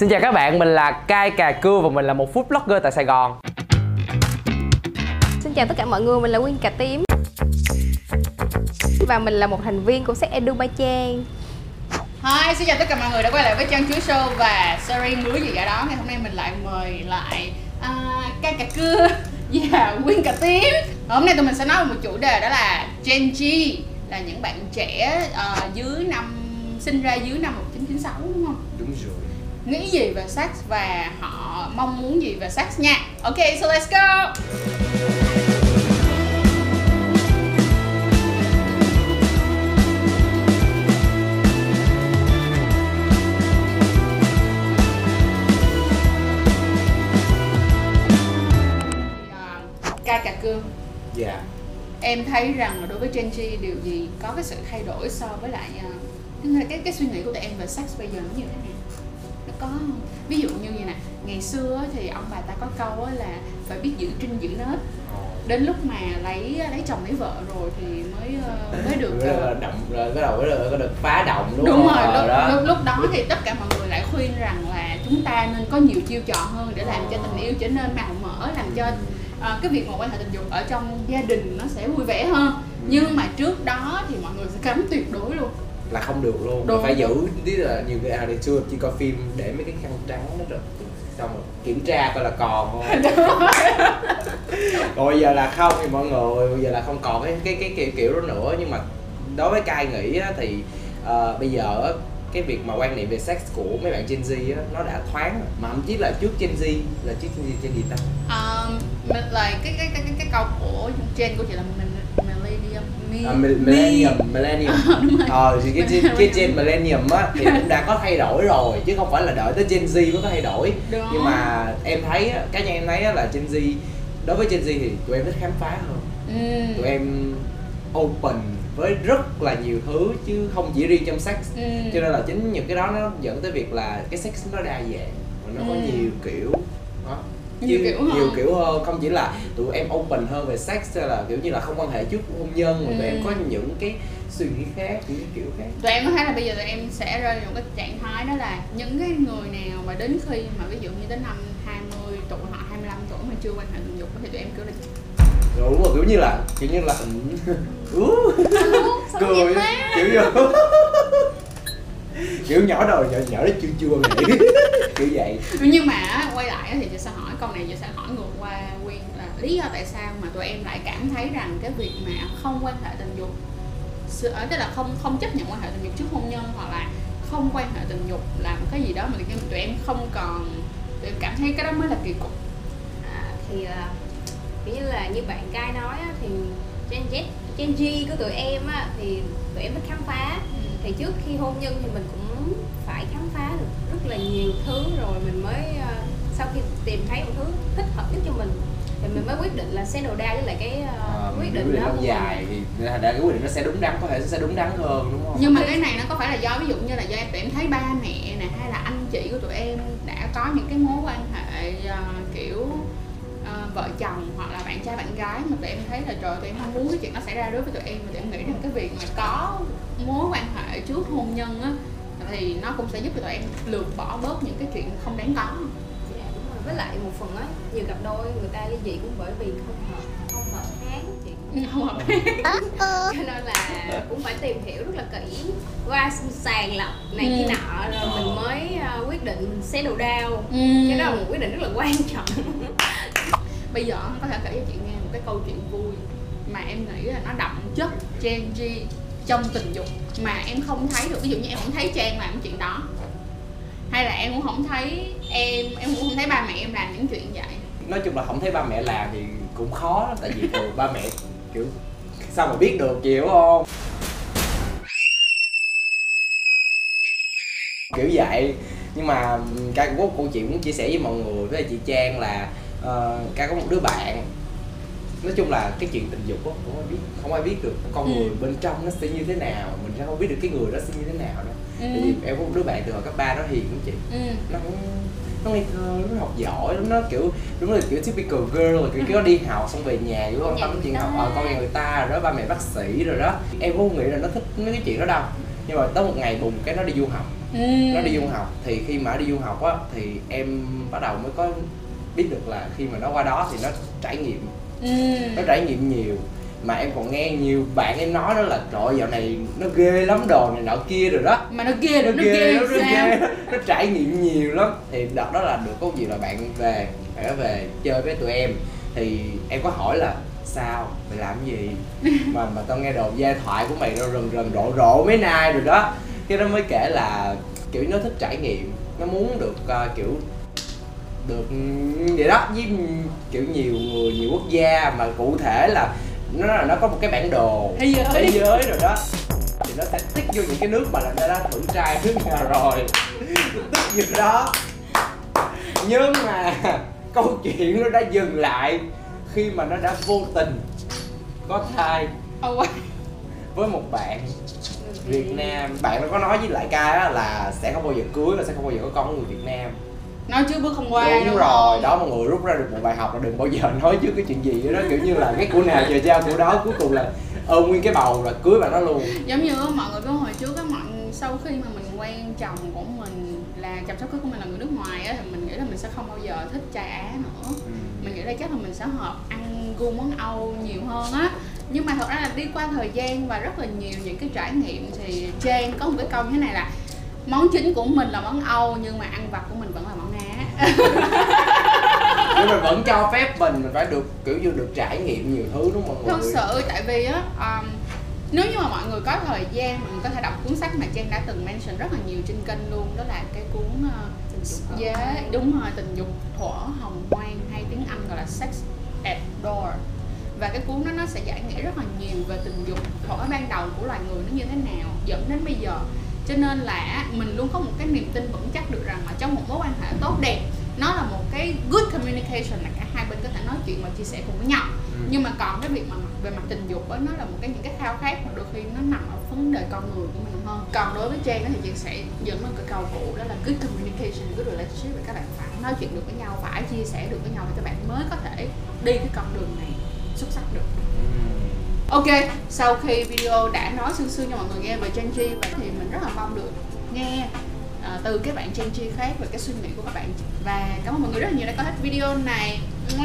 Xin chào các bạn, mình là Cai Cà Cưa và mình là một food blogger tại Sài Gòn. Xin chào tất cả mọi người, mình là Quyên Cà Tím. Và mình là một thành viên của sách Edu Ba Trang. Hi, xin chào tất cả mọi người đã quay lại với Trang Chuối Show và series Ngứa gì cả đó. Ngày hôm nay mình lại mời lại uh, Cai Cà Cưa và Quyên Cà Tím. Hôm nay tụi mình sẽ nói về một chủ đề đó là Gen Z Là những bạn trẻ uh, dưới năm, sinh ra dưới năm 1996 đúng không? Đúng rồi nghĩ gì về sex và họ mong muốn gì về sex nha. Ok so let's go. Ca cà cương dạ. Yeah. em thấy rằng là đối với Gen Z điều gì có cái sự thay đổi so với lại uh, cái cái suy nghĩ của tụi em về sex bây giờ nó như thế nào nó có ví dụ như vậy nè ngày xưa thì ông bà ta có câu là phải biết giữ trinh giữ nết đến lúc mà lấy lấy chồng lấy vợ rồi thì mới ờ, mới được uh, động rồi bắt đầu mới được, được phá động đúng, đúng không? rồi lúc, đó. lúc lúc đó thì tất cả mọi người lại khuyên rằng là chúng ta nên có nhiều chiêu trò hơn để làm cho tình yêu trở nên màu mỡ làm cho uh, cái việc mà quan hệ tình dục ở trong gia đình nó sẽ vui vẻ hơn ừ. nhưng mà trước đó thì mọi người sẽ cấm tuyệt đối luôn là không được luôn. Đúng. phải giữ tí là nhiều người à ngày xưa chỉ coi phim để mấy cái khăn trắng đó rồi xong rồi kiểm tra coi là còn không. Bây giờ là không thì mọi người bây giờ là không còn cái cái cái kiểu, kiểu đó nữa. Nhưng mà đối với cai nghĩ á, thì uh, bây giờ cái việc mà quan niệm về sex của mấy bạn Gen Z á, nó đã thoáng mà thậm chí là trước Gen Z là trước Gen Z Gen gì ta? Um, là cái cái cái cái, cái câu của Gen của chị là mình à, millennium millennium. Ờ thì cái cái gen millennium á thì cũng đã có thay đổi rồi chứ không phải là đợi tới gen z mới có thay đổi. Đúng. nhưng mà em thấy cá nhân em thấy là gen z đối với gen z thì tụi em thích khám phá hơn. Ừ. tụi em open với rất là nhiều thứ chứ không chỉ riêng trong sex. Ừ. cho nên là chính những cái đó nó dẫn tới việc là cái sex nó đa dạng và nó ừ. có nhiều kiểu. Đó nhiều kiểu hơn nhiều kiểu hơn không chỉ là tụi em open hơn về sex hay là kiểu như là không quan hệ trước hôn nhân mà ừ. tụi em có những cái suy nghĩ khác những kiểu khác. Tụi em có thấy là bây giờ tụi em sẽ rơi vào cái trạng thái đó là những cái người nào mà đến khi mà ví dụ như đến năm 20 tuổi hoặc 25 tuổi mà chưa quan hệ tình dục thì tụi em kiểu là đúng rồi kiểu như là kiểu như là uh, cười kiểu như kiểu nhỏ đầu nhỏ nhỏ nó chua chua vậy kiểu vậy. Nhưng mà quay lại thì chị sẽ hỏi câu này chị sẽ hỏi ngược qua quyên là lý do tại sao mà tụi em lại cảm thấy rằng cái việc mà không quan hệ tình dục ở tức là không không chấp nhận quan hệ tình dục trước hôn nhân hoặc là không quan hệ tình dục làm cái gì đó mà tụi em không còn tụi em cảm thấy cái đó mới là kỳ cục. À, thì uh, kiểu như là như bạn cai nói á, thì Gen Z Gen Z của tụi em á, thì tụi em thích khám phá. Thì trước khi hôn nhân thì mình cũng phải khám phá được rất là nhiều thứ rồi mình mới uh, sau khi tìm thấy một thứ thích hợp nhất cho mình thì mình mới quyết định là sẽ đồ đa với lại cái uh, à, quyết định đó. lâu dài thì đã cái quyết định nó sẽ đúng đắn có thể sẽ đúng đắn hơn đúng không? Nhưng mà cái này nó có phải là do ví dụ như là do em tụi em thấy ba mẹ nè hay là anh chị của tụi em đã có những cái mối quan hệ uh, kiểu uh, vợ chồng hoặc là bạn trai bạn gái mà tụi em thấy là trời tụi em không muốn cái chuyện nó xảy ra đối với tụi em. Mà tụi em nghĩ rằng cái việc mà có mối quan hệ trước hôn nhân á thì nó cũng sẽ giúp cho tụi em lược bỏ bớt những cái chuyện không đáng có. Dạ, đúng rồi. với lại một phần á nhiều cặp đôi người ta ly dị cũng bởi vì không hợp không hợp tháng chị. Ừ, không hợp cho nên là cũng phải tìm hiểu rất là kỹ qua sàng lọc này ừ. kia nọ rồi mình mới uh, quyết định mình sẽ đồ đao ừ. cái đó là một quyết định rất là quan trọng. Bây giờ có thể kể cho chị nghe một cái câu chuyện vui mà em nghĩ là nó đậm chất Gen Z trong tình dục mà em không thấy được. Ví dụ như em không thấy trang làm chuyện đó hay là em cũng không thấy em em cũng không thấy ba mẹ em làm những chuyện vậy. Nói chung là không thấy ba mẹ làm thì cũng khó tại vì thường ba mẹ kiểu sao mà biết được chịu không? Kiểu vậy. Nhưng mà ca cũng có câu chuyện muốn chia sẻ với mọi người với chị trang là uh, ca có một đứa bạn nói chung là cái chuyện tình dục đó, không ai biết không ai biết được con ừ. người bên trong nó sẽ như thế nào mình sẽ không biết được cái người đó sẽ như thế nào đâu ừ. tại vì em có một đứa bạn từ hồi cấp ba nó hiền lắm chị ừ. nó nó ngây thơ nó học giỏi lắm nó kiểu đúng là kiểu typical girl rồi kiểu, kiểu nó đi học xong về nhà kiểu quan tâm chuyện học ờ con nhà người ta rồi đó ba mẹ bác sĩ rồi đó em cũng không nghĩ là nó thích mấy cái chuyện đó đâu nhưng mà tới một ngày bùng cái nó đi du học ừ. nó đi du học thì khi mà nó đi du học á thì em bắt đầu mới có biết được là khi mà nó qua đó thì nó trải nghiệm ừ. nó trải nghiệm nhiều. Mà em còn nghe nhiều bạn em nói đó là trời dạo này nó ghê lắm đồ này nọ kia rồi đó. Mà nó ghê nó nó ghê ghê nó, nó ghê nó trải nghiệm nhiều lắm. Thì đợt đó là được có gì là bạn về bạn đã về chơi với tụi em. Thì em có hỏi là sao? Mày làm gì? Mà mà tao nghe đồn giai thoại của mày nó rần rần rộ rộ mấy nay rồi đó. Cái đó mới kể là kiểu nó thích trải nghiệm. Nó muốn được ờ, kiểu được vậy đó. Với kiểu nhiều người nhiều quốc gia mà cụ thể là nó là nó có một cái bản đồ Thế giới. thế giới rồi đó thì nó sẽ tích vô những cái nước mà nó đã thử trai nước nào rồi. Tích vô đó. Nhưng mà câu chuyện nó đã dừng lại khi mà nó đã vô tình có thai oh, với một bạn Việt Nam. Bạn nó có nói với lại ca á là sẽ không bao giờ cưới và sẽ không bao giờ có con người Việt Nam nói trước bước không qua đúng, rồi không? đó mọi người rút ra được một bài học là đừng bao giờ nói trước cái chuyện gì đó kiểu như là cái của nào chờ trao của đó cuối cùng là ôm nguyên cái bầu là cưới bạn nó luôn. Giống như mọi người biết hồi trước á mọi sau khi mà mình quen chồng của mình là chồng sắp cưới của mình là người nước ngoài á thì mình nghĩ là mình sẽ không bao giờ thích trai á nữa. Mình nghĩ là chắc là mình sẽ hợp ăn gu món âu nhiều hơn á. Nhưng mà thật ra là đi qua thời gian và rất là nhiều những cái trải nghiệm thì Trang có một cái câu như thế này là món chính của mình là món âu nhưng mà ăn vặt của mình vẫn là món nhưng mà vẫn cho phép mình mình phải được kiểu như được trải nghiệm nhiều thứ đúng không mọi thật người? sự tại vì á um, nếu như mà mọi người có thời gian người có thể đọc cuốn sách mà Trang đã từng mention rất là nhiều trên kênh luôn đó là cái cuốn uh, Tình dục Dạ, đúng rồi, tình dục thuở hồng hoang hay tiếng Anh gọi là sex at door. Và cái cuốn đó nó sẽ giải nghĩa rất là nhiều về tình dục thuở ban đầu của loài người nó như thế nào dẫn đến bây giờ cho nên là mình luôn có một cái niềm tin vững chắc được rằng là trong một mối quan hệ tốt đẹp nó là một cái good communication là cả hai bên có thể nói chuyện và chia sẻ cùng với nhau. Ừ. nhưng mà còn cái việc mà về mặt tình dục đó nó là một cái những cái khao khát mà đôi khi nó nằm ở vấn đề con người của mình hơn. Còn đối với Trang thì Trang sẽ dẫn lên cái câu cũ đó là good communication good relationship là các bạn phải nói chuyện được với nhau phải chia sẻ được với nhau thì các bạn mới có thể đi cái con đường này xuất sắc được Ok, sau khi video đã nói sương sương cho mọi người nghe về Gen Z vậy thì mình rất là mong được nghe uh, từ các bạn Gen Z khác về cái suy nghĩ của các bạn và cảm ơn mọi người rất là nhiều đã coi hết video này Mua.